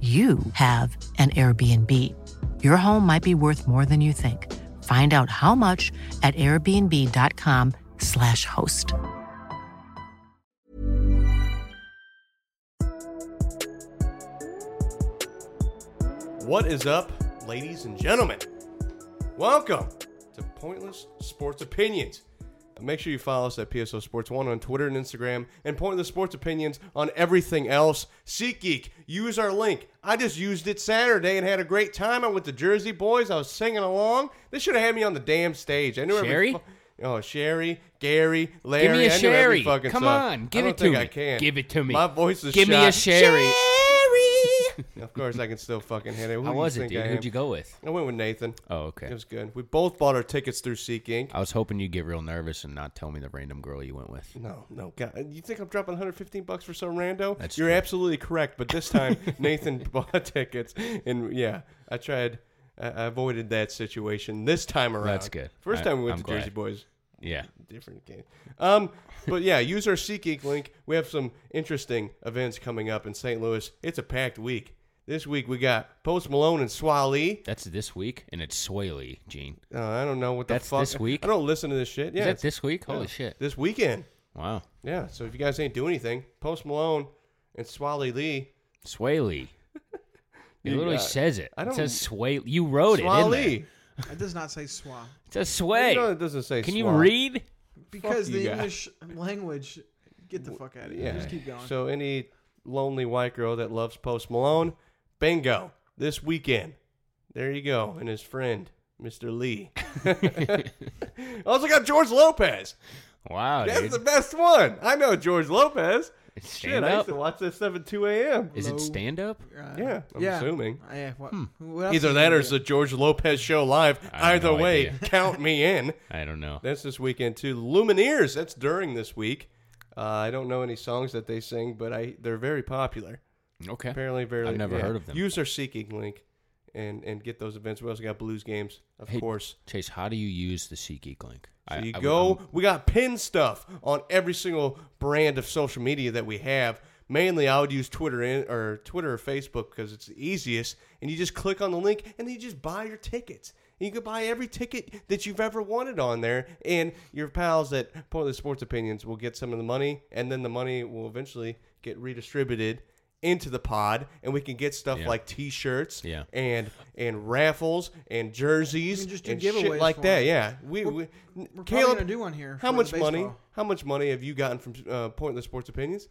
you have an Airbnb. Your home might be worth more than you think. Find out how much at airbnb.com/slash host. What is up, ladies and gentlemen? Welcome to Pointless Sports Opinions. Make sure you follow us at PSO Sports One on Twitter and Instagram, and Pointless Sports Opinions on everything else. SeatGeek, use our link. I just used it Saturday and had a great time. I went to Jersey Boys. I was singing along. They should have had me on the damn stage. I knew every Sherry? fu- Oh, Sherry, Gary, Larry. Give me a every sherry. Come song. on, give it to me. I can. Give it to me. My voice is Give me a shot. sherry. of course, I can still fucking hit it. Who How was it, dude? Who'd you go with? I went with Nathan. Oh, okay. It was good. We both bought our tickets through SeatGeek. I was hoping you'd get real nervous and not tell me the random girl you went with. No, no, God, you think I'm dropping 115 bucks for some rando? That's You're true. absolutely correct. But this time, Nathan bought tickets, and yeah, I tried. I avoided that situation this time around. That's good. First I- time we went I'm to Jersey. Boys, Yeah. different game. Um, but yeah, use our SeatGeek link. We have some interesting events coming up in St. Louis. It's a packed week. This week we got Post Malone and Swali. That's this week, and it's Swaley, Gene. Uh, I don't know what the That's fuck. this week? I don't listen to this shit. Yeah, Is that it's- this week? Holy yeah, shit. This weekend. Wow. Yeah, so if you guys ain't doing anything, Post Malone and Swally Lee. Swaley. It You literally got- says it. I It don't- says Sway. You wrote it, in there. It does not say swa It says Sway. No, it doesn't say Can you swal. read? because you the guys. English language. Get the fuck out of here. Yeah. Just keep going. So any lonely white girl that loves Post Malone, bingo. This weekend. There you go. And his friend, Mr. Lee. also got George Lopez. Wow, That's dude. the best one. I know George Lopez. It's Shit, stand I used to watch that stuff at 2 a.m. Is it stand up? Uh, Yeah, I'm assuming. Uh, yeah. What, Hmm. what else Either is that he or it's the George Lopez show live. I have Either no way, idea. count me in. I don't know. That's this weekend too. Lumineers. That's during this week. Uh, I don't know any songs that they sing, but I they're very popular. Okay. Apparently, very. I've never yeah. heard of them. User SeatGeek link, and and get those events. We also got blues games, of Hey, course. Chase, how do you use the SeatGeek link? So I- you I- go. I'm- we got pin stuff on every single brand of social media that we have. Mainly, I would use Twitter in, or Twitter or Facebook because it's the easiest. And you just click on the link, and then you just buy your tickets. And you can buy every ticket that you've ever wanted on there, and your pals at Pointless Sports Opinions will get some of the money, and then the money will eventually get redistributed into the pod, and we can get stuff Yeah. like T-shirts, Yeah. and and raffles and jerseys just do and shit giveaways like for that. them. Yeah, we, we We're probably Caleb, gonna do one here. how for much the money? baseball. How much money have you gotten from uh, Pointless Sports Opinions?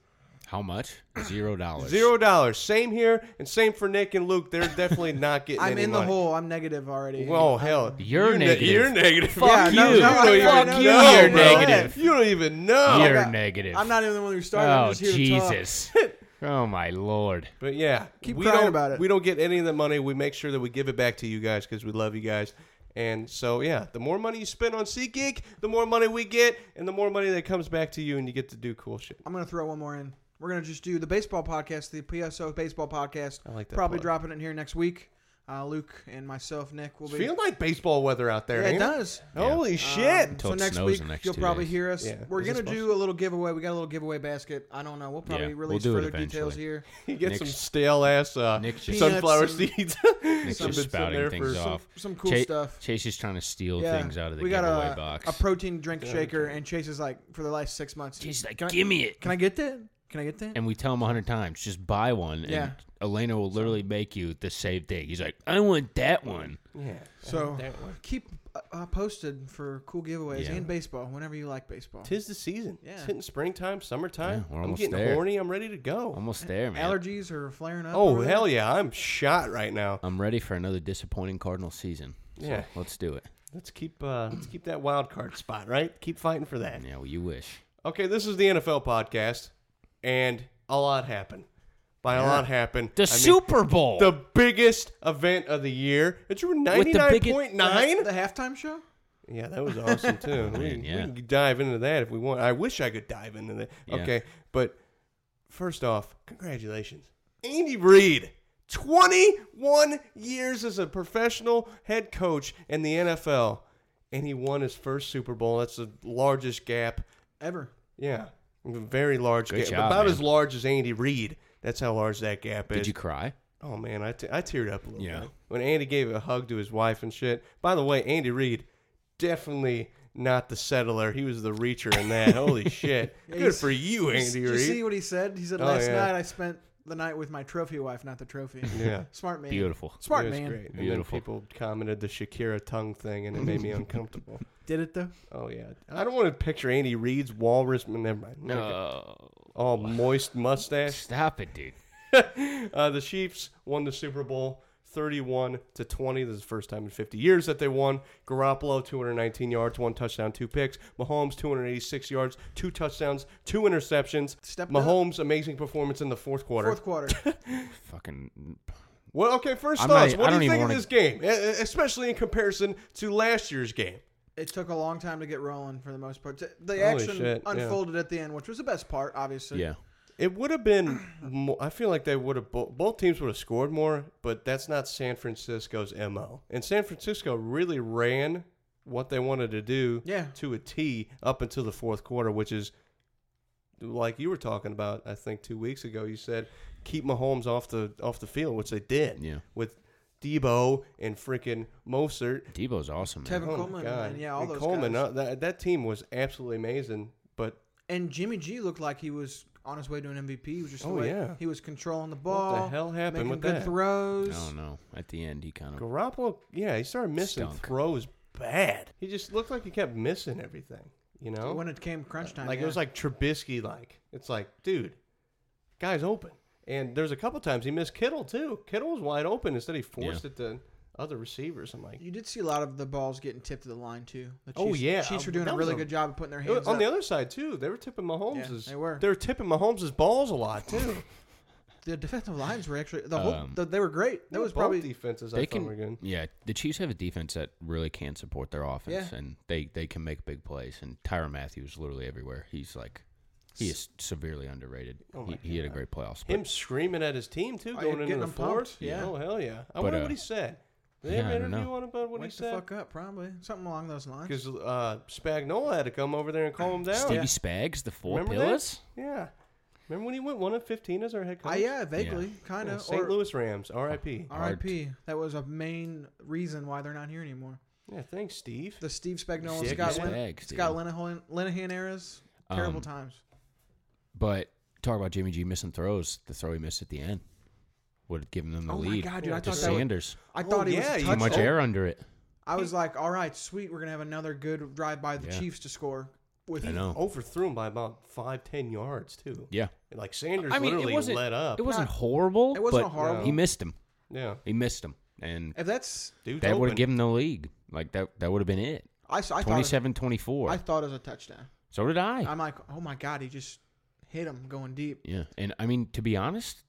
How much? Zero dollars. Zero dollars. Same here, and same for Nick and Luke. They're definitely not getting I'm any in the money. hole. I'm negative already. Well, hell, You're ne- negative. you're negative. Fuck Yeah, no, you. no, I don't already even Fuck you. that. You're Bro. negative. You don't even know. You're got- negative. I'm not even the one who started. Oh I'm just here to talk. Jesus! oh my lord! But yeah, Keep we crying don't, about it. We don't get any of the money. We make sure that we give it back to you guys because we love you guys. And so yeah, the more money you spend on SeatGeek, the more money we get, and the more money that comes back to you, and you get to do cool shit. I'm gonna throw one more in. We're gonna just do the baseball podcast, the PSO baseball podcast. I like that Probably plug. dropping it in here next week. Uh, Luke and myself, Nick, will It's be. feeling like baseball weather out there. yeah, it ain't does. Holy Um, shit! so it next snows week the next you'll two probably days. hear us. Yeah. We're Is it gonna supposed do a little giveaway. We got a little giveaway basket. I don't know. We'll probably Yeah, we'll release do it further details eventually. here. You get some Nick's- stale ass uh, Nick's just- sunflower Peanuts seeds. Nick's Some just been sitting there spouting things for- off. some cool Cha- stuff. Chase is trying to steal Yeah, things out of the we got giveaway a, box. a protein drink shaker, and Chase is like, for the last six months. Chase is like, "Can I- give me it. Can I get that? Can I get that? and we tell him a hundred times, just buy one. Yeah. And Elena will literally make you the same thing. He's like, I want that one. Yeah. So that one. keep uh, uh, posted for cool giveaways Yeah. and baseball whenever you like baseball. Tis the season. Yeah. It's hitting springtime, summertime. Yeah, we're I'm almost getting there. horny. I'm ready to go. Almost there, man. Allergies are flaring up. oh over there? hell yeah! I'm shot right now. I'm ready for another disappointing Cardinal season. So Yeah. let's do it. Let's keep uh, let's keep that wild card spot right. Keep fighting for that. Yeah, well, you wish. Okay, this is the NFL podcast, and a lot happened. By a lot happened, The I mean, Super Bowl. the biggest event of the year. It drew ninety the nine biggest- The, nine. the halftime show. Yeah, that was awesome too. we, Man, yeah. we can dive into that if we want. I wish I could dive into that. Yeah. Okay, but first off, congratulations, Andy Reid. 21 years as a professional head coach in the NFL, and he won his first Super Bowl. That's the largest gap. Ever. Yeah, a very large Good gap. job, About man. as large as Andy Reid. That's how large that gap is. Did you cry? Oh man, I, te- I teared up a little Yeah. bit when Andy gave a hug to his wife and shit. By the way, Andy Reid definitely not the settler. He was the reacher in that. Holy shit! Good he's- for you, Did Andy you see what he said? He said Oh, last yeah. night I spent the night with my trophy wife, not the trophy. Yeah. Smart man. Beautiful. Smart it was man. great. And Beautiful. then people commented the Shakira tongue thing, and it made me uncomfortable. Did it though? Oh yeah, I don't want to picture Andy Reid's walrus. Never mind. No. All moist mustache. Stop it, dude. uh, the Chiefs won the Super Bowl 31 to 20. This is the first time in 50 years that they won. Garoppolo 219 yards, one touchdown, two picks. Mahomes 286 yards, two touchdowns, two interceptions. Stepped up. Mahomes amazing performance in the fourth quarter. Fourth quarter. Fucking. Well, okay, 1st I'm thoughts. not- what I do you think of even this game, especially in comparison to last year's game? it took a long time to get rolling for the most part. The Holy action shit, yeah. unfolded at the end, which was the best part, obviously. Yeah. It would have been. More, I feel like they would have. Bo- both teams would have scored more, but that's not San Francisco's mo. And San Francisco really ran what they wanted to do Yeah. to a T up until the fourth quarter, which is like you were talking about. I think two weeks ago, you said keep Mahomes off the off the field, which they did Yeah. with Deebo and freaking Mostert. Deebo's awesome. Man. Tevin Oh my Coleman God. and yeah, all And those Coleman. guys. uh, that that team was absolutely amazing, but And Jimmy G looked like he was on his way to an MVP. He was just the Oh, way yeah. he was controlling the ball. what the hell happened making with good that? throws. I don't know. At the end, he kind of. Garoppolo, yeah, he started missing Stunk. throws bad. He just looked like he kept missing everything. You know, When it came crunch time, like yeah. it was like Trubisky. Like it's like, dude, guy's open. And there's a couple times he missed Kittle too. Kittle was wide open. Instead, he forced Yeah. it to other receivers. I'm like, you did see a lot of the balls getting tipped to the line too. The Oh, Chiefs, yeah. Chiefs were Uh, doing that a was really a- good job of putting their It was- hands on up. the other side too. They were tipping Mahomes'. they were. They were tipping Mahomes' balls a lot too. the defensive lines were actually the whole. Um, the, they were great. That was Both probably defenses. I They thought can. were good. Yeah, the Chiefs have a defense that really can support their offense, Yeah. and they they can make big plays. And Tyrann Mathieu is literally everywhere. He's like, he is severely underrated. Oh my he, he had a God. great plallayoffs. Him screaming at his team too, Oh, going getting into the them pumped, fourth. yeah. Oh hell yeah! I But, wonder uh, what he said. Did they yeah, have an interview on about what he wake the said? fuck up. Probably something along those lines. Because uh, Spagnuolo had to come over there and calm him down. Stevie Yeah. Spags, the four Remember pillars. that? Yeah. Remember when he went one of fifteen as our head coach? Ah, yeah, vaguely, kind Yeah, of. St. Louis Rams, R.I.P. R.I.P. That was a main reason why they're not here anymore. Yeah, thanks, Steve. The Steve Spagnuolo, Sick Scott, man. Lin- Spags, Scott. Linehan, Linehan eras, terrible Um, times. But talk about Jimmy G missing throws. The throw he missed at the end would have given them the Oh my lead. God, dude, I to thought that was- Sanders. I Oh, thought he yeah, was a you Too much air under it. I was like, all right, sweet, we're gonna have another good drive by the Yeah. Chiefs to score. With I know. Overthrew him by about five, ten yards too. Yeah. Like Sanders I mean, literally it wasn't. let up. It wasn't Not- horrible. it wasn't but horrible. He missed him. yeah, He missed him, and If that's, dude. that would have given the league. Like that. That would have been it. I, s- I thought, 27-24. I thought it was a touchdown. so did I. I'm like, oh my god, he just hit him going deep. yeah, and I mean to be honest,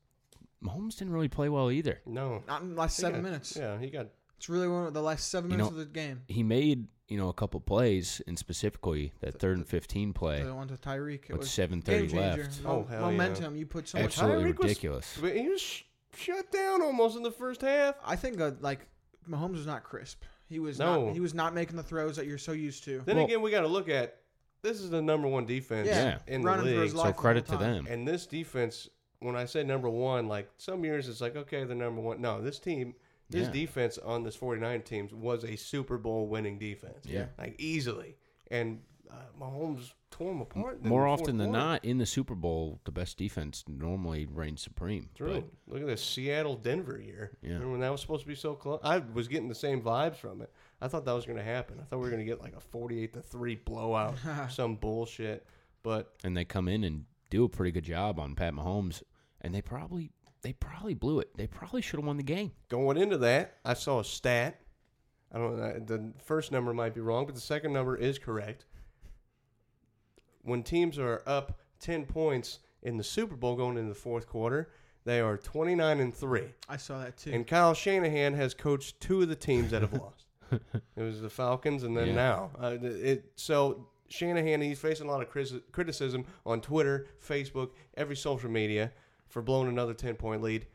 Mahomes didn't really play well either. No. Not in the last He seven got- minutes. Yeah, he got. It's really one of the last seven You minutes know, of the game. He made you know a couple plays, and specifically that third and fifteen play The one to Tyreek. It with was seven game thirty changer. left. Mo- Oh, hell yeah. momentum. You put so much. Absolutely Tyreek was- ridiculous. But he was sh- shut down almost in the first half. I think uh, like Mahomes was not crisp. He was No. not. He was not making the throws that you're so used to. Then Well- again, we got to look at this is the number one defense Yeah, in running the for league. his So life the credit to time. them. And this defense, when I say number one, like some years it's like, okay, they're number one. No, this team, this Yeah. defense on this 49 teams was a Super Bowl winning defense. Yeah. Like easily. And uh, Mahomes tore them apart. More the often than quarter. not, in the Super Bowl, the best defense normally reigns supreme. True. Look at this Seattle Denver year. Yeah. Remember when that was supposed to be so close? I was getting the same vibes from it. I thought that was going to happen. I thought we were going to get like a 48 to 3 blowout, some bullshit. But and they come in and do a pretty good job on Pat Mahomes, and they probably they probably blew it. They probably should have won the game. going into that, I saw a stat. I don't know. The first number might be wrong, but the second number is correct. When teams are up 10 points in the Super Bowl going into the fourth quarter, they are 29 and 3. I saw that too. And Kyle Shanahan has coached two of the teams that have lost. It was the Falcons, and then Yeah. now uh, it. So Shanahan, he's facing a lot of criticism on Twitter, Facebook, every social media for blowing another ten point lead.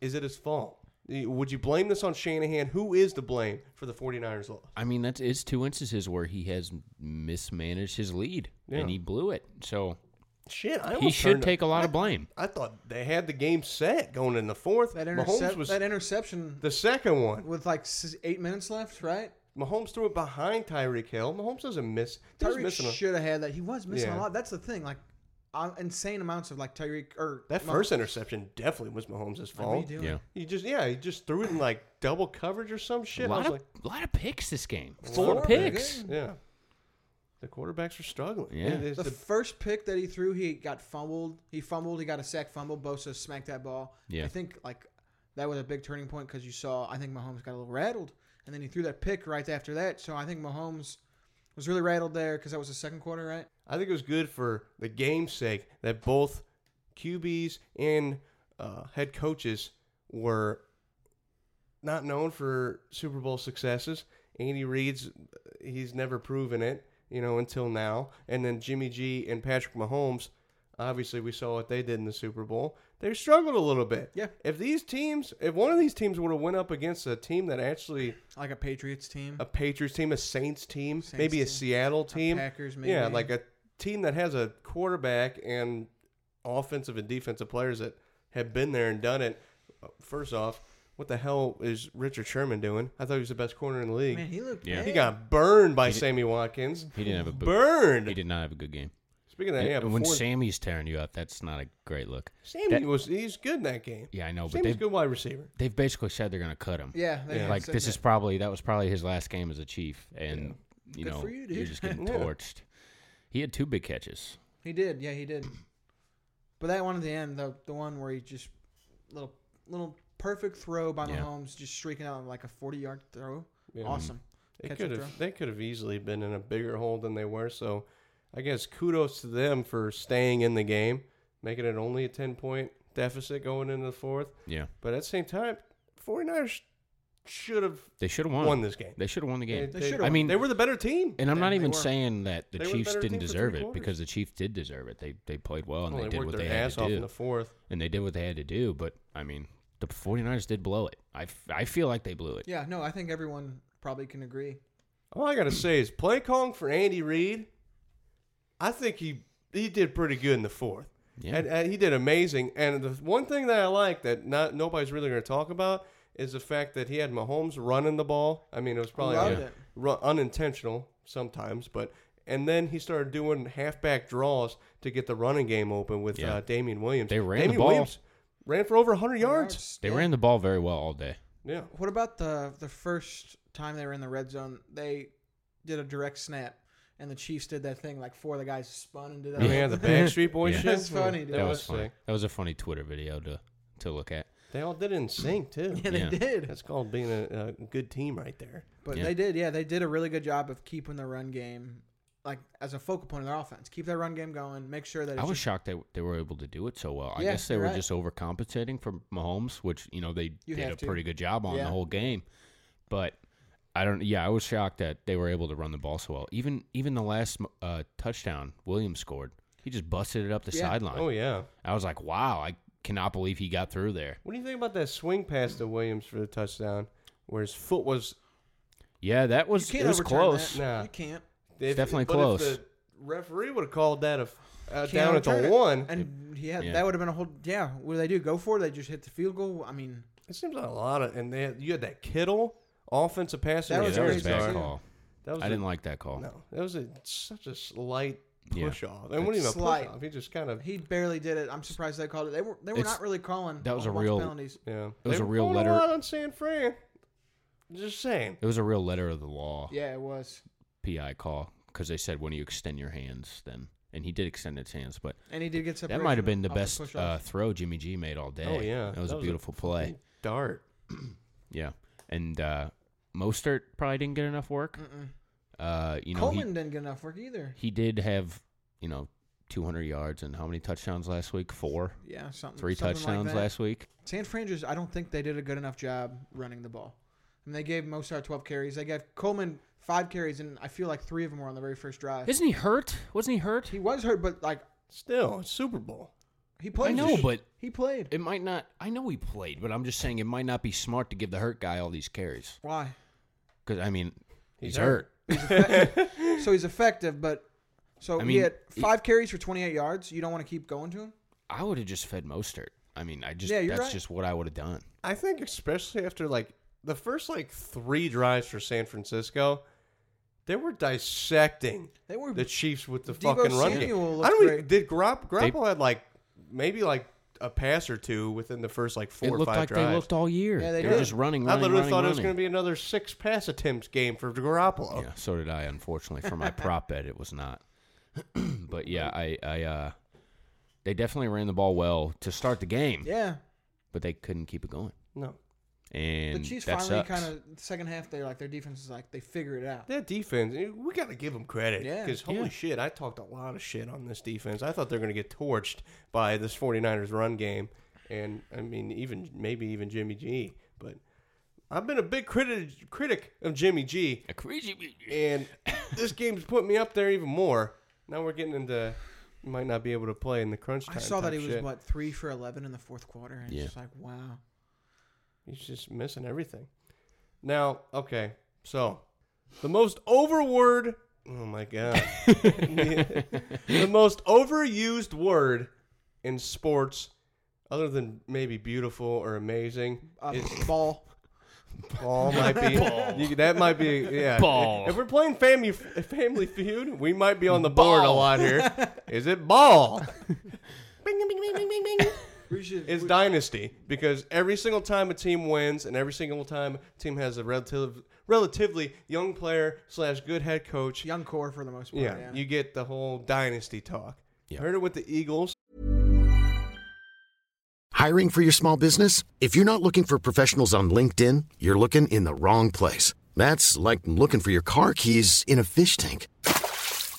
Is it his fault? Would you blame this on Shanahan? Who is to blame for the 49ers loss? I mean, that's it's two instances where he has mismanaged his lead Yeah. and he blew it. So Shit, I he should turned- take a lot I- of blame. I thought they had the game set going in the fourth. that, Mahomes intercept, was that interception the second one. with like eight minutes left, right? Mahomes threw it behind Tyreek Hill. Mahomes doesn't miss. Tyreek should have had that. He was missing Yeah. a lot. That's the thing. Like uh, insane amounts of like Tyreek or That Mah- first interception definitely was Mahomes' Like, what are fault. you doing? Yeah, He just yeah, he just threw it in like double coverage or some shit. a I lot was of like, a lot of picks this game. Four Four picks. picks. yeah. The quarterbacks are struggling. Yeah. It is The the- first pick that he threw, he got fumbled. He fumbled. He got a sack fumble. Bosa smacked that ball. Yeah. I think like that was a big turning point because you saw. I think Mahomes got a little rattled, and then he threw that pick right after that. So I think Mahomes was really rattled there because that was the second quarter, right? I think it was good for the game's sake that both QBs and uh, head coaches were not known for Super Bowl successes. Andy Reid's he's never proven it, you know, until now. And then Jimmy G and Patrick Mahomes, obviously we saw what they did in the Super Bowl. They struggled a little bit. Yeah. If these teams, if one of these teams would have went up against a team that actually Like a Patriots team, a Patriots team, a Saints team, Saints maybe a team. Seattle team, Packers, maybe. yeah, like a team that has a quarterback and offensive and defensive players that have been there and done it. First off, what the hell is Richard Sherman doing? I thought he was the best corner in the league. man, he looked. Yeah. he got burned by He did- Sammy Watkins. He didn't have a bu- burned. He did not have a good game. Speaking of that, yeah, when before, Sammy's tearing you up, that's not a great look. Sammy that- was he's good in that game. Yeah, I know, but Sammy's a they've good wide receiver. they've basically said they're going to cut him. Yeah, they Yeah. like said this that. is probably that was probably his last game as a chief, and you Good know for you, are just getting Yeah. torched. He had two big catches. He did, yeah, he did. But that one at the end, the the one where he just little little perfect throw by Yeah. Mahomes, just streaking out like a forty yard throw. Yeah. Awesome. They Catch could and have they could have easily been in a bigger hole than they were. So I guess kudos to them for staying in the game, making it only a ten point deficit going into the fourth. Yeah, But at the same time, 49ers should have they should have won. won this game. They should have won the game. They should've I mean, they were the better team. and I'm Yeah, not even saying that the They were the Chiefs didn't deserve it because the Chiefs did deserve it. They they played well and Well, they, they did what their they had to off in do, the fourth. and they did what they had to do. But I mean, the 49ers did blow it. I, f- I feel like they blew it. Yeah, no, I think everyone probably can agree. All I gotta say is play calling for Andy Reid. I think he he did pretty good in the fourth. Yeah. And, and he did amazing. And the one thing that I like that not nobody's really going to talk about is the fact that he had Mahomes running the ball. I mean, it was probably un- it. ru- unintentional sometimes, but and then he started doing halfback draws to get the running game open with Yeah. uh, Damien Williams. They ran the ball. Williams ran for over 100 yards. They Yeah. ran the ball very well all day. Yeah. What about the the first time they were in the red zone? They did a direct snap, and the Chiefs did that thing like four of the guys spun and did that. Yeah, the Backstreet Boys Yeah. shit. That's funny, dude. That, That was, was funny. sick. That was a funny Twitter video to to look at. They all did it in sync too. Yeah, they Yeah. did. That's called being a, a good team right there. But Yeah. they did, yeah, they did a really good job of keeping the run game like as a focal point of their offense. Keep that run game going. Make sure that it's I was just- shocked that they were able to do it so well. I guess they were right. just overcompensating for Mahomes, which you know they You did a to. pretty good job on Yeah. the whole game. But I don't. Yeah, I was shocked that they were able to run the ball so well. Even even the last uh, touchdown Williams scored, he just busted it up the Yeah. sideline. Oh yeah. I was like, wow, I cannot believe he got through there. What do you think about that swing pass to Williams for the touchdown, where his foot was Yeah, that was it can't was overturn close. That. Nah. You can't. if- definitely but close. If the referee would have called that a f- uh, down at the it. one. And he had Yeah. that would have been a whole yeah. What do they do? Go for it? They just hit the field goal. I mean, It seems like a lot of, and they had, you had that Kittle offensive pass That Yeah, was that was a bad too. call. That was I a- didn't like that call. No, that was a such a slight Yeah. push off. And wasn't even a push off. He just kind of He barely did it. I'm surprised they called it. They were they were It's- not really calling. that was a a real- penalties. yeah. It was a real calling letter- lot on San Fran. Just saying. It was a real letter of the law Yeah, it was. PI call because they said when you extend your hands, then and he did extend his hands, but And he did get that separation. might have been the off best push-off. uh, throw Jimmy G made all day. Oh yeah, that was a beautiful play. Dart. Yeah, and uh, Mostert probably didn't get enough work. Mm-mm. Uh, you know, Coleman didn't get enough work either. he he did have you know 200 yards and how many touchdowns last week? Four, Yeah, something. three something touchdowns like that. last week. San Fran just, I don't think they did a good enough job running the ball. And they gave Mostert 12 carries. They gave Coleman five carries, and I feel like three of them were on the very first drive. Isn't he hurt? Wasn't he hurt? he was hurt, but like Still, it's Super Bowl. He played. I know, but he played. it might not. I know he played, but I'm just saying it might not be smart to give the hurt guy all these carries Why? because I mean he's, He's hurt. hurt. So he's effective, but so I he mean, had he- five carries for 28 yards. You don't want to keep going to him. I would have just fed Mostert. I mean, I just Yeah, that's right. just what I would have done. I think especially after like the first like three drives for San Francisco, they were dissecting They were the Chiefs with the Deebo fucking run game. I looked don't even, did Grop, Garoppolo had like maybe like a pass or two within the first like four it or looked five like drives. they looked all year. Yeah, they were did. just running, I literally running, thought it was going to be another six pass attempts game for Garoppolo. Yeah, so did I. Unfortunately, for my prop bet, it was not. but yeah, I, I, uh, they definitely ran the ball well to start the game, yeah. but they couldn't keep it going, No, and The Chiefs that finally sucks. kind of second half. They like their defense is like they figure it out. that defense, we got to give them credit. Yeah. Because holy Yeah. shit, I talked a lot of shit on this defense. I thought they were going to get torched by this 49ers run game. And I mean, even maybe even Jimmy G. But I've been a big critic critic of Jimmy G. A crazy. And this game's put me up there even more. Now we're getting into might not be able to play in the crunch time. I saw that type he was what three for 11 in the fourth quarter, and Yeah. it's just like wow. He's just missing everything. Now, okay, so the most overword. Oh my god, the most overused word in sports, other than maybe beautiful or amazing, Uh, is ball. ball. Might be you- that might be yeah. Ball. If we're playing family Family Feud, we might be on the board a lot here. Is it ball? Bing, bing, bing, bing, bing, bing. We should. It's we- dynasty because every single time a team wins and every single time a team has a relative, relatively young player slash good head coach, young core for the most part. yeah, Yeah. you get the whole dynasty talk. Yeah. Heard it with the Eagles. Hiring for your small business? If you're not looking for professionals on LinkedIn, you're looking in the wrong place. That's like looking for your car keys in a fish tank.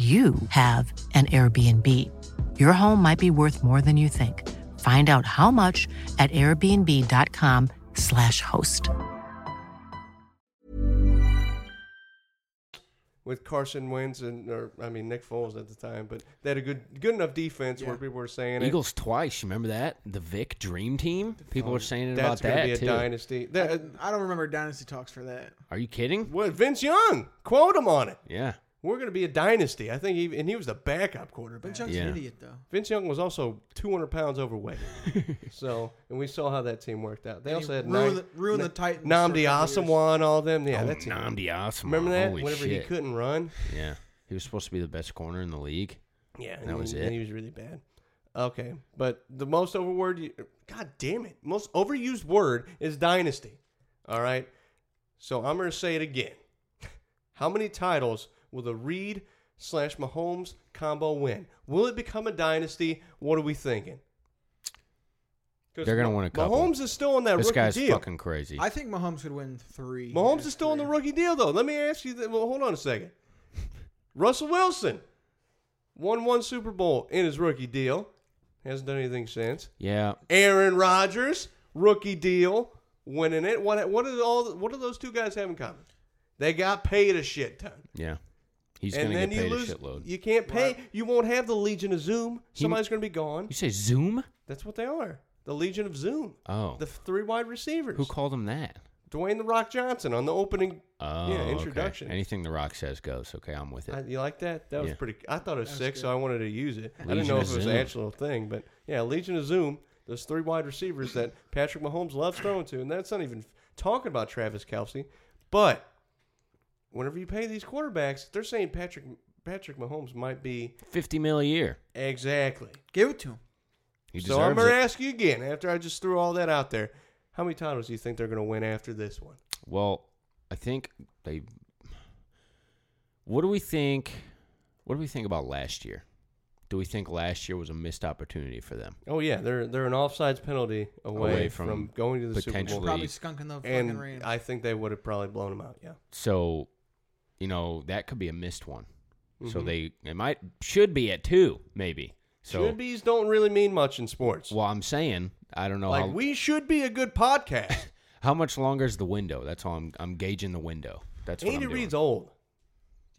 you have an Airbnb. Your home might be worth more than you think. Find out how much at airbnb.com/slash host. with Carson Wentz and or I mean Nick Foles at the time, but they had a good good enough defense where people were saying it. Eagles twice. You remember that? The Vic Dream Team. People were saying it That's about gonna that be a too. dynasty. That, I don't remember dynasty talks for that. Are you kidding? what Vince Young quote him on it. Yeah. We're going to be a dynasty. I think, he, and he was the backup quarterback. Vince Young's Yeah. an idiot though. Vince Young was also 200 pounds overweight. so, and we saw how that team worked out. They And also had ruined nine, the- ruined N- the Titans Nnamdi for a couple Asomugha, all them. Yeah, oh, that's Nnamdi Asomugha. Remember that? Holy Whenever shit. he couldn't run. Yeah. He was supposed to be the best corner in the league. Yeah, That was and it. He was really bad. Okay, but the most overword, God damn it, most overused word is dynasty. All right, so I'm gonna say it again. How many titles will the Reid slash Mahomes combo win? Will it become a dynasty? What are we thinking? They're gonna Ma- win a couple. Mahomes is still on that rookie. This rookie guy's deal. fucking crazy. I think Mahomes could win three. Mahomes is still on the rookie deal, though. Let me ask you. Th- well, hold on a second. Russell Wilson won one Super Bowl in his rookie deal. Hasn't done anything since. yeah, Aaron Rodgers, rookie deal, winning it. What what do all what do those two guys have in common? They got paid a shit ton. yeah. He's and gonna then get you paid lose. a shitload. You can't pay. You won't have the Legion of Zoom. He- Somebody's going to be gone. You say Zoom? That's what they are. The Legion of Zoom. Oh, The three wide receivers. who called them that? Dwayne the Rock Johnson on the opening. Oh, Yeah, okay. introduction. Anything The Rock says goes. Okay, I'm with it. I, you like that? That was Yeah. pretty. I thought it was That was sick, good. so I wanted to use it. I didn't know if it was Zoom. an actual thing, but yeah, Legion of Zoom. Those three wide receivers that Patrick Mahomes loves throwing to, and that's not even talking about Travis Kelce. But whenever you pay these quarterbacks, they're saying Patrick Patrick Mahomes might be Fifty mil a year. exactly. Give it to him. He so I'm going to it. ask you again after I just threw all that out there. How many titles do you think they're going to win after this one? Well, I think they. What do we think? What do we think about last year? Do we think last year was a missed opportunity for them? Oh yeah, they're they're an offsides penalty away, Away from, from going to the Super Bowl. Probably skunking the fucking and Rams. I think they would have probably blown them out. Yeah. So, you know, that could be a missed one. So Mhm. they it might should be at two maybe. So Should be's don't really mean much in sports. well, I'm saying I don't know like how we should be a good podcast. how much longer is the window. That's all I'm I'm gauging the window. That's what Andy Reid's old.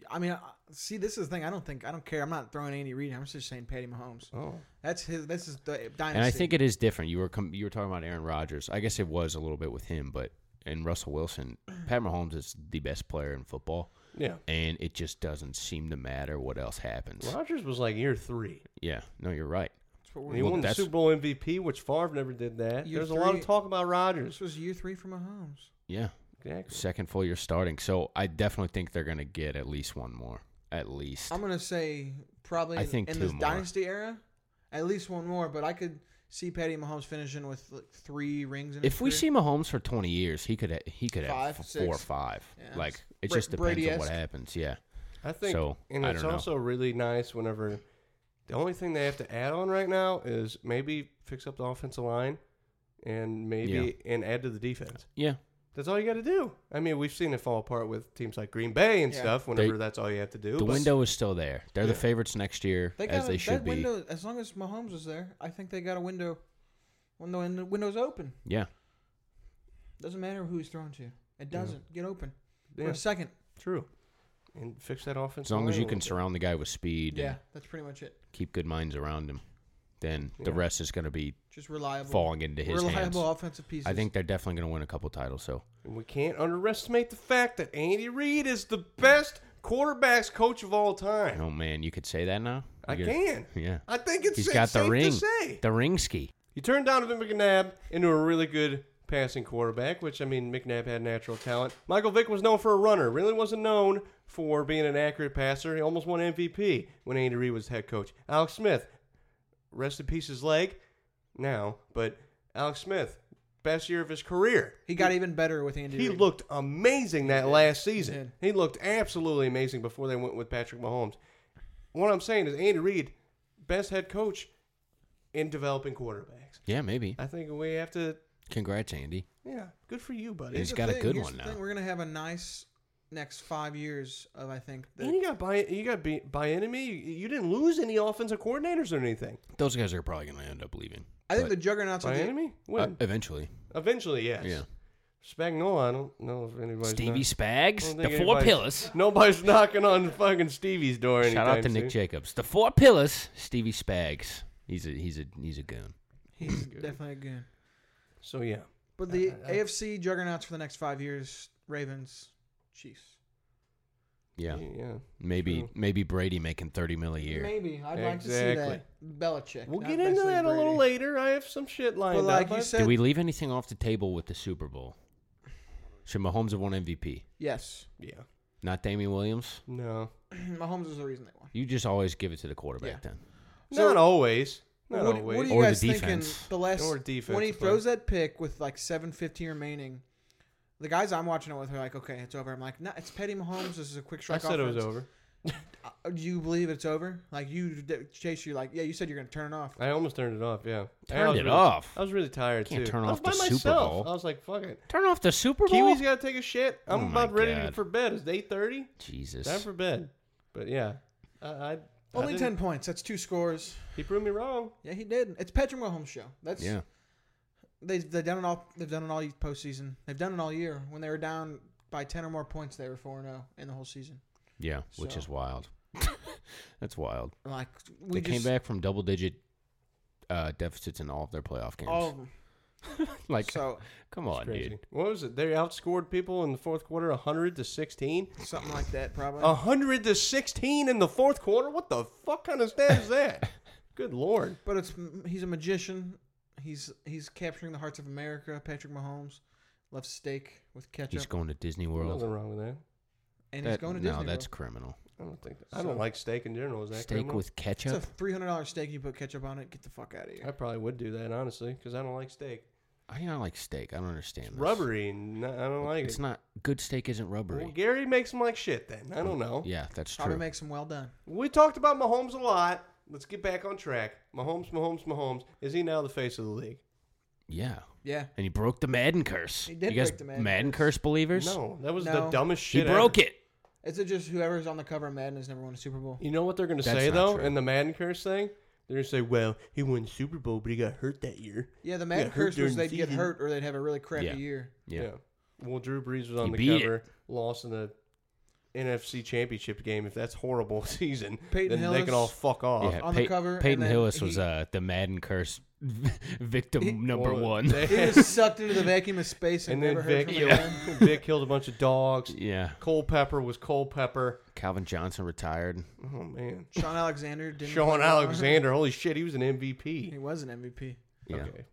I mean, I- see, this is the thing. I don't think I don't care. I'm not throwing Andy Reid. I'm just saying Patty Mahomes. Oh, That's his. This is the dynasty. And I think it is different. You were com- you were talking about Aaron Rodgers. I guess it was a little bit with him, but and Russell Wilson, Pat Mahomes is the best player in football, yeah. and it just doesn't seem to matter what else happens. Rodgers was like year three. Yeah, no, you're right. That's what And he Well, won the that's- Super Bowl MVP, which Favre never did that. Year There's a lot three- of talk about Rodgers. This was year three for Mahomes. Yeah, Exactly. second full year starting. So I definitely think they're gonna get at least one more. At least. I'm gonna say probably I think in two this more. dynasty era, at least one more. But I could see Patty Mahomes finishing with like three rings. In his if we career. see Mahomes for 20 years, he could ha- he could Five, have f- four or six. five. Yeah. Like it Bra- just depends on what happens. Yeah. I think, So, and I it's don't know. also really nice whenever the only thing they have to add on right now is maybe fix up the offensive line, and maybe and add to the defense. Yeah. That's all you got to do. I mean, we've seen it fall apart with teams like Green Bay and Yeah. stuff. Whenever They- that's all you have to do. The but- window is still there. They're the favorites next year, they as got they a, should that be. window as long as Mahomes is there. I think they got a window. When the win- window's open, Yeah. doesn't matter who he's throwing to. It doesn't get open for Yeah, a second. true. And fix that offense. As long as you can surround the guy with speed Yeah, and that's pretty much it. keep good minds around him, then the Yeah. rest is going to be Just reliable, falling into his hands. reliable offensive pieces. I think they're definitely going to win a couple titles. So And we can't underestimate the fact that Andy Reid is the best quarterbacks coach of all time. oh man, you could say that now. I You can. Yeah. I think it's, He's it's got the safe ring. to say. The ring ski. You turned Donovan McNabb into a really good passing quarterback, which I mean McNabb had natural talent. Michael Vick was known for a runner, really wasn't known for being an accurate passer. He almost won MVP when Andy Reid was head coach. Alex Smith, rest in peace his leg now, but Alex Smith, best year of his career. he got even better with Andy. He Reid. looked amazing that last season. did. He looked absolutely amazing before they went with Patrick Mahomes. What I'm saying is Andy Reid, best head coach in developing quarterbacks. Yeah, maybe. I think we have to. Congrats, Andy. Yeah, good for you, buddy. He's Here's the got a thing, good here's one the now. thing, We're gonna have a nice next five years of I think. The, and you got by you got be, by enemy. You, you didn't lose any offensive coordinators or anything. Those guys are probably going to end up leaving. I think the juggernauts By of the, enemy, Uh, eventually. eventually, yes. Yeah. Spagnuolo, I don't know if anybody's Stevie not- Spags, don't the think four anybody's- pillars. Nobody's knocking on fucking Stevie's door. Shout out to anytime Nick soon. Jacobs. The four pillars, Stevie Spags. He's a he's a he's a goon. he's definitely good. So yeah, But the I- I- AFC juggernauts for the next five years: Ravens, Chiefs. Yeah. yeah. Maybe True. maybe Brady making thirty mil a year. Maybe I'd like to see Exactly. that. Belichick. We'll not get into necessarily that a little Brady. later. I have some shit lined But like up. you I- said, Did we leave anything off the table with the Super Bowl? Should Mahomes have won MVP? yes, yeah. Not Damien Williams? No. Mahomes is the reason they won. You just always give it to the quarterback Yeah. then. So- Not always. Not what, always. what are you Or the guys thinking? The last Or defense, when he but- throws that pick with like seven fifteen remaining, the guys I'm watching it with are like, okay, it's over. I'm like, no, it's Petty Mahomes. This is a quick strike. I strike. said it was over. Uh, Do you believe it's over? Like you, Chase, you're like, yeah. You said you're gonna turn it off. I almost turned it off. Yeah, Turned it really- off? I was really tired Can't too. turn off by the Super myself. Bowl. I was like, "Fuck it." Turn off the Super Bowl. Kiwi's got to take a shit. I'm Oh my about ready God. for bed. It's eight thirty. Jesus. Time for bed. But yeah, I, I I Only ten points. That's two scores. He proved me wrong. Yeah, he did. It's Patrick Mahomes' show. That's yeah. They they've done it all. They've done it all postseason. They've done it all year. When they were down by ten or more points, they were four zero in the whole season. Yeah, which is wild. That's wild. Like we they came back from double digit uh, deficits in all of their playoff games. all of them. like, So come on, Crazy. dude. What was it? They outscored people in the fourth quarter, hundred to sixteen. something like that probably. hundred to sixteen in the fourth quarter. What the fuck kind of stat is that? Good lord. But it's he's a magician. He's he's capturing the hearts of America. Patrick Mahomes loves steak with ketchup, He's going to Disney World. Nothing wrong with that. and he's going to Disney. no, Disney. that's World. criminal. I don't think. That, I don't like steak in general. Is that Steak criminal? with ketchup? It's a three hundred dollars steak. You put ketchup on it. Get the fuck out of here. I probably would do that honestly because I don't like steak. I don't like steak. I don't understand. It's this. rubbery, and I don't like it. It's it. not good. Steak isn't rubbery. Well, Gary makes them like shit. Then I don't know. Yeah, that's true. Probably true. makes them well done. We talked about Mahomes a lot. Let's get back on track. Mahomes, Mahomes, Mahomes. Is he now the face of the league? yeah, Yeah. and he broke the Madden curse. He did you guys break the Madden Madden curse. curse believers? No, that was the No. dumbest he shit. broke ever. it. Is it just whoever's on the cover of Madden has never won a Super Bowl? You know what they're gonna That's say not though true. in the Madden curse thing? They're gonna say, "Well, he won Super Bowl, but he got hurt that year." Yeah, the Madden got hurt curse was during the they'd get season. hurt or they'd have a really crappy Yeah. year. Yeah. Well, Drew Brees was on He the beat it. cover, lost in the NFC Championship game. If that's horrible season, Peyton then they can all fuck off. Yeah, on the cover, and Peyton then Hillis was he- uh, the Madden curse victim He- number Well, one. they- He was sucked into the vacuum of space and, and then never heard Vic, from killed, again. Vic killed a bunch of dogs. yeah, Culpepper was Culpepper. Calvin Johnson retired. Oh man, Shaun Alexander didn't. Shaun play well. Alexander. Holy shit, he was an MVP. He MVP. was an MVP. Yeah, Okay,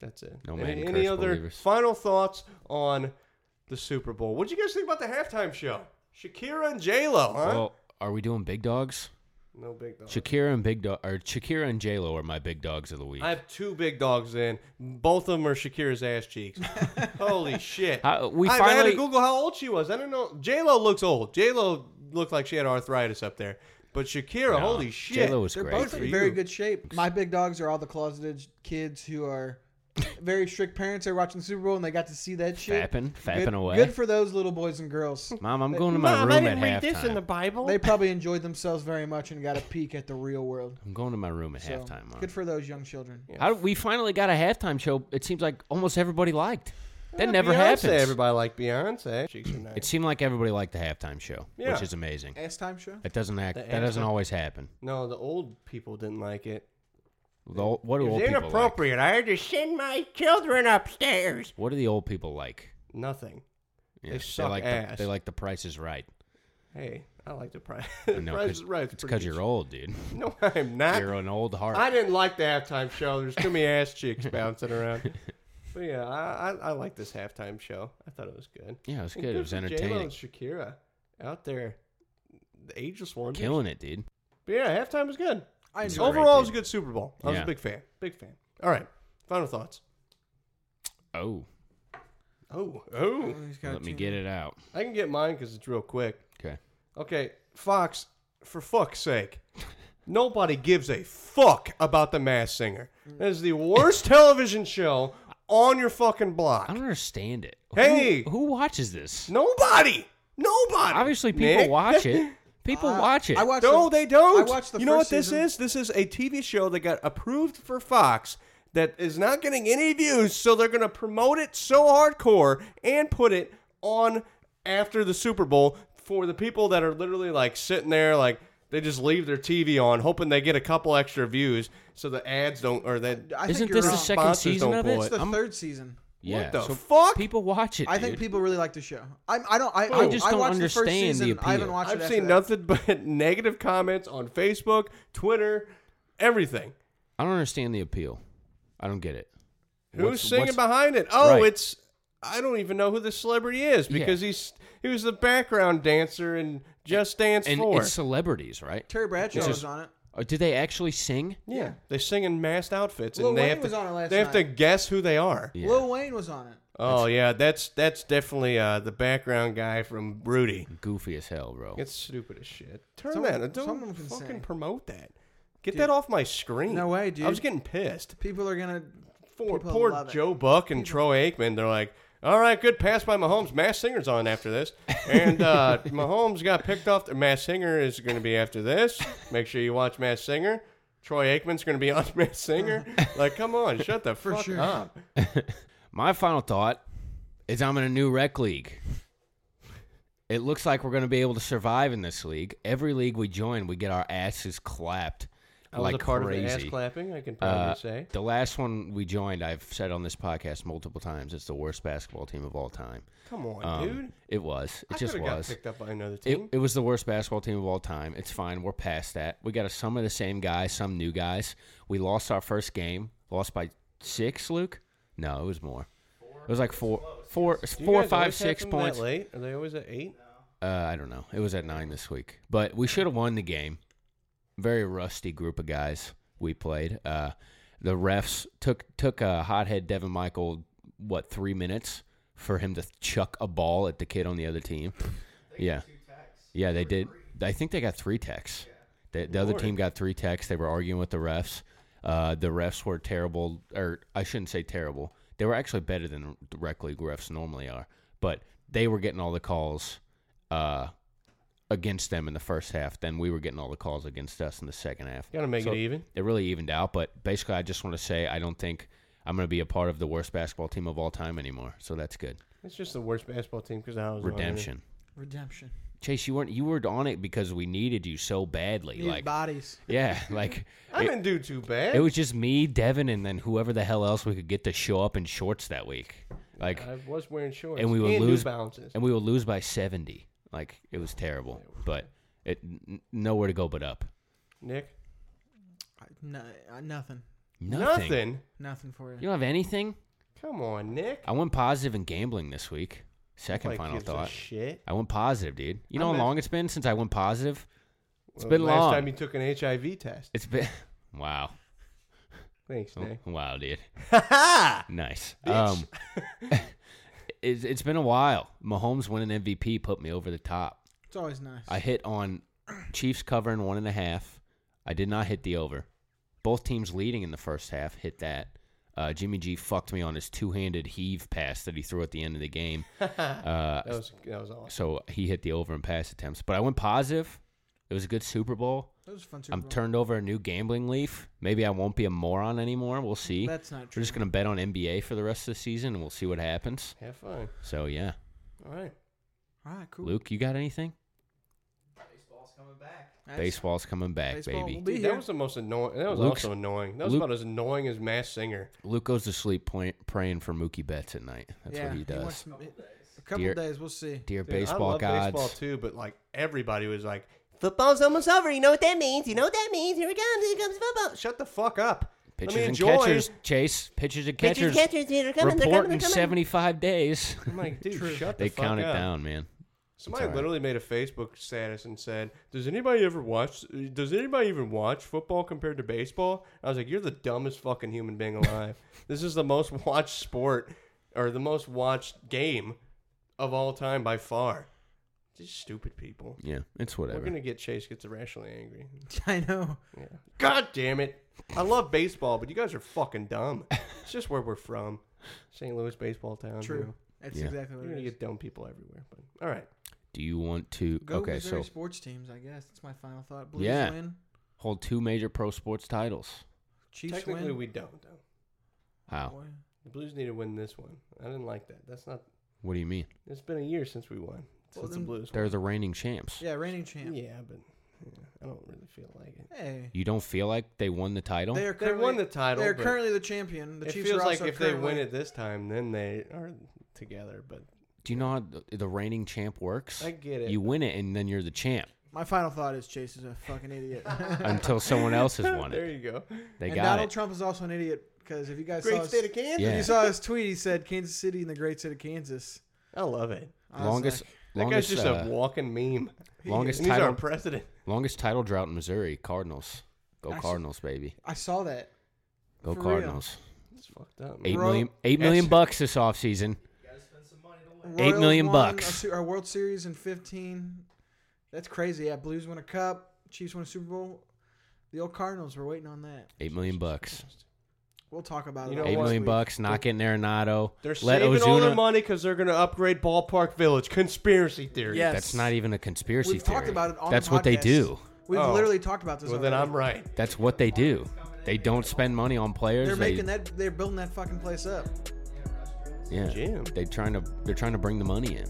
that's it. No any any curse other believers. final thoughts on the Super Bowl? What would you guys think about the halftime show? Shakira and J Lo, huh? Well, are we doing big dogs? no big dog. Shakira and big dog, or Shakira and J Lo are my big dogs of the week. I have two big dogs in. Both of them are Shakira's ass cheeks. Holy shit. How- we I, I had finally- to Google how old she was. I don't know. J Lo looks old. J Lo looked like she had arthritis up there. But Shakira, holy shit. J Lo was They're great. both in very good shape. My big dogs are all the closeted kids who are very strict parents. They're watching the Super Bowl and they got to see that shit. Fapping, fapping good, away. Good for those little boys and girls. Mom, I'm going to my Mom, room I at didn't read this in the Bible. They probably enjoyed themselves very much and got a peek at the real world. I'm going to my room at So, halftime. Mom. good for those young children. How we finally got a halftime show? It seems like almost everybody liked. That Yeah, never Beyonce, happens. Everybody liked Beyonce. Cheeks are nice. It seemed like everybody liked the halftime show, Yeah. which is amazing. Ass time show. That doesn't act. The That doesn't anthem. always happen. no, the old people didn't like it. The what do old people like? inappropriate. I had to send my children upstairs. What do the old people like? Nothing. Yeah, They suck like ass. The, they like the Price is Right. Hey, I like the price. Price 'cause- is right. It's because you're old, dude. No, I'm not. You're an old heart. I didn't like the halftime show. There's too many ass cheeks bouncing around. But yeah, I, I, I like this halftime show. I thought it was good. yeah, it was good. It was J-Lo entertaining. and Shakira out there, the ageless one. Killing it, dude. But yeah, halftime was good. I It's enjoyed Overall, it was a good Super Bowl. I was Yeah. a big fan. Big fan. All right, final thoughts. Oh, Oh, oh. oh he's got let me two- get it out. I can get mine because it's real quick. Okay. Okay, Fox, for fuck's sake. Nobody gives a fuck about the Mass Singer. That is the worst television show on your fucking block. I don't understand it. Hey! who, who watches this? Nobody. Nobody. Obviously, people Nick. watch it. People Uh, watch it. I watched. No, the- they don't. I watched the you know what first this season. is? This is a TV show that got approved for Fox that is not getting any views, so they're going to promote it so hardcore and put it on after the Super Bowl for the people that are literally like sitting there like they just leave their TV on hoping they get a couple extra views so the ads don't or that I think Isn't you're this the wrong. second Sponsors season don't of it? it. It's the I'm- third season. Yeah. the so fuck? People watch it. I think people really like the show. I, I don't. I, I I just I don't watched the first understand the season. I haven't appeal. watched I've after seen that. nothing but negative comments on Facebook, Twitter, everything. I don't understand the appeal. I don't get it. Who's What's- singing what's- behind it? Oh, Right. it's I don't even know who the celebrity is Yeah. because he's he was the background dancer in Just Dance And Four. it's celebrities, right? Terry Bradshaw It's was on it. Or did they actually sing? yeah, they sing in masked outfits Lil and they Wayne have to was on it last they have to night. guess who they are. Yeah. Lil Wayne was on it. Oh yeah, that's that's definitely uh, the background guy from Rudy. Goofy as hell, bro. It's stupid as shit. Turn Someone- that. Don't someone can fucking say. promote that. Get Dude. that off my screen. No way, dude. I was getting pissed. People are gonna. Poor, People poor love it. Joe Buck and Troy Aikman. They're like, all right, good pass by Mahomes. Mass Singer's on after this. And uh, Mahomes got picked off. The, Mass Singer is going to be after this. Make sure you watch Mass Singer. Troy Aikman's going to be on Mass Singer. Like, come on, shut the fuck sure. up. My final thought is I'm in a new rec league. It looks like we're going to be able to survive in this league. Every league we join, we get our asses clapped I was like a part crazy. of the ass clapping, I can probably Uh, say. The last one we joined, I've said on this podcast multiple times, it's the worst basketball team of all time. Come on, Um, dude. It was. It I just coulda got was. picked up by another It, team. it was the worst basketball team of all time. It's fine. We're past that. We got a, some of the same guys, some new guys. We lost our first game. Lost by six, Luke? No, it was more. It was like four, four, Do four, guys five, always have six them points. That late? Are they always at eight? Uh, I don't know. It was at nine this week, but we should have won the game. Very rusty group of guys we played. Uh, the refs took took a hothead Devin Michael what three minutes for him to chuck a ball at the kid on the other team. Yeah, yeah, they did. I think they got three techs. The, the other team got three techs. They were arguing with the refs. Uh, the refs were terrible, or I shouldn't say terrible. They were actually better than the rec league refs normally are, but they were getting all the calls uh, against them in the first half. Then we were getting all the calls against us in the second half. Got to make So it even. It really evened out, but basically, I just want to say I don't think I'm going to be a part of the worst basketball team of all time anymore. So that's good. It's just the worst basketball team because I was. Redemption. Redemption. Chase, you weren't you were on it because we needed you so badly. Need like bodies. yeah, like I it, didn't do too bad. it was just me, Devin, and then whoever the hell else we could get to show up in shorts that week. Like I was wearing shorts and we would New lose balances. and we would lose by 70. Like it was terrible, but it n- nowhere to go but up. Nick, I- No, uh, nothing. Nothing. nothing. Nothing for you. You don't have anything? Come on, Nick. I went positive in gambling this week. Second Like, final gives a thought. Shit. I went positive, dude. You know I'm how at- long it's been since I went positive? It's Well, been last long. time you took an HIV test. It's been wow. Thanks, Nick. Wow, dude. Ha Nice. Um, it's, it's been a while. Mahomes winning MVP put me over the top. It's always nice. I hit on Chiefs covering one and a half. I did not hit the over. Both teams leading in the first half hit that. Uh, Jimmy G fucked me on his two-handed heave pass that he threw at the end of the game. Uh, That was that was awesome. so he hit the over and pass attempts. But I went positive. It was a good Super Bowl. That was a fun. Super I'm Bowl. turned over a new gambling leaf. Maybe I won't be a moron anymore. We'll see. That's not true. We're just gonna bet on NBA for the rest of the season, and we'll see what happens. Have fun. So yeah, All right. All right, cool. Luke, you got anything? Baseball's coming back. That's- Baseball's coming back, baseball baby. Dude, that was the most annoying. That was Luke's- also annoying. That was Luke- about as annoying as Masked Singer. Luke goes to sleep point, praying for Mookie Betts at night. That's yeah, what he does. wants- a couple Dear- days, we'll see. Dear Dude, baseball I love gods. baseball too, but like everybody was like, "Football's almost over." You know what that means? You know what that means? Here it comes. Here comes football. Shut the fuck up. Pitchers Let me and enjoy. catchers, Chase. Pitchers and catchers. catchers, they're coming, they're coming, in they're coming. in 75 days. I'm like, dude, shut the they fuck count up. it down, man. Somebody all right. literally made a Facebook status and said, "Does anybody ever watch? Does anybody even watch football compared to baseball?" I was like, "You're the dumbest fucking human being alive. this is the most watched sport, or the most watched game of all time by far. Just stupid people. Yeah, it's whatever. We're gonna get Chase gets irrationally angry. I know. Yeah. God damn it! I love baseball, but you guys are fucking dumb. It's just where we're from, St. Louis baseball town. True. know. That's Yeah. exactly what You're it gonna is. get dumb people everywhere. But all right. Do you want to? Go okay, Missouri so sports teams. I guess that's my final thought. Blues Yeah. win. hold two major pro sports titles. Chiefs Technically, win. we don't though. How? Boy. The Blues need to win this one. I didn't like that. That's not. What do you mean? It's been a year since we won. Well, Since the then- Blues. They're the reigning champs. Yeah, reigning champ. Yeah, but yeah, I don't really feel like it. Hey. You don't feel like they won the title? They are They currently, won the title. They're but currently the champion. The it Chiefs feels are like also if they win it this time, then they are together. But Do you know how the, the reigning champ works? I get it. You win it, and then you're the champ My final thought is Chase is a fucking idiot. until someone else has won it. there it. you go. They and got Donald it. Trump is also an idiot because if you guys saw Great his, state of Kansas. Yeah. if you saw his tweet, he said Kansas City and the great state of Kansas. I love it. I was Longest, like, That longest, guy's just uh, a walking meme. longest and he's our title, president. longest title drought in Missouri. Cardinals. Go I saw- Cardinals, baby. I saw that. Go For real. Cardinals. It's fucked up. Man. Eight Ro- million, eight million bucks this offseason. Eight Royals won bucks. Our World Series in 15. That's crazy. Yeah, Blues won a cup. Chiefs won a Super Bowl. The old Cardinals were waiting on that. Eight million bucks. We'll talk about You it. know all what? million week. bucks. Not getting Arenado. They're Let saving all their Ozuna- money because they're going to upgrade Ballpark Village. Conspiracy theory. Yes. That's not even a conspiracy We've theory. talked about it on That's the what they podcast. do. We've Oh. literally talked about this. Well, then already. I'm right. That's what they do. They don't spend money on players. They're they, making that. They're building that fucking place up. Yeah. Jim. They trying to. They're trying to bring the money in.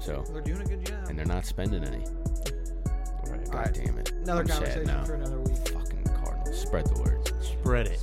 So, They're doing a good job. and they're not spending any. All right. God right. damn it. Another I'm sad conversation now. for another week. Fucking Cardinals. Spread the word. Spread it.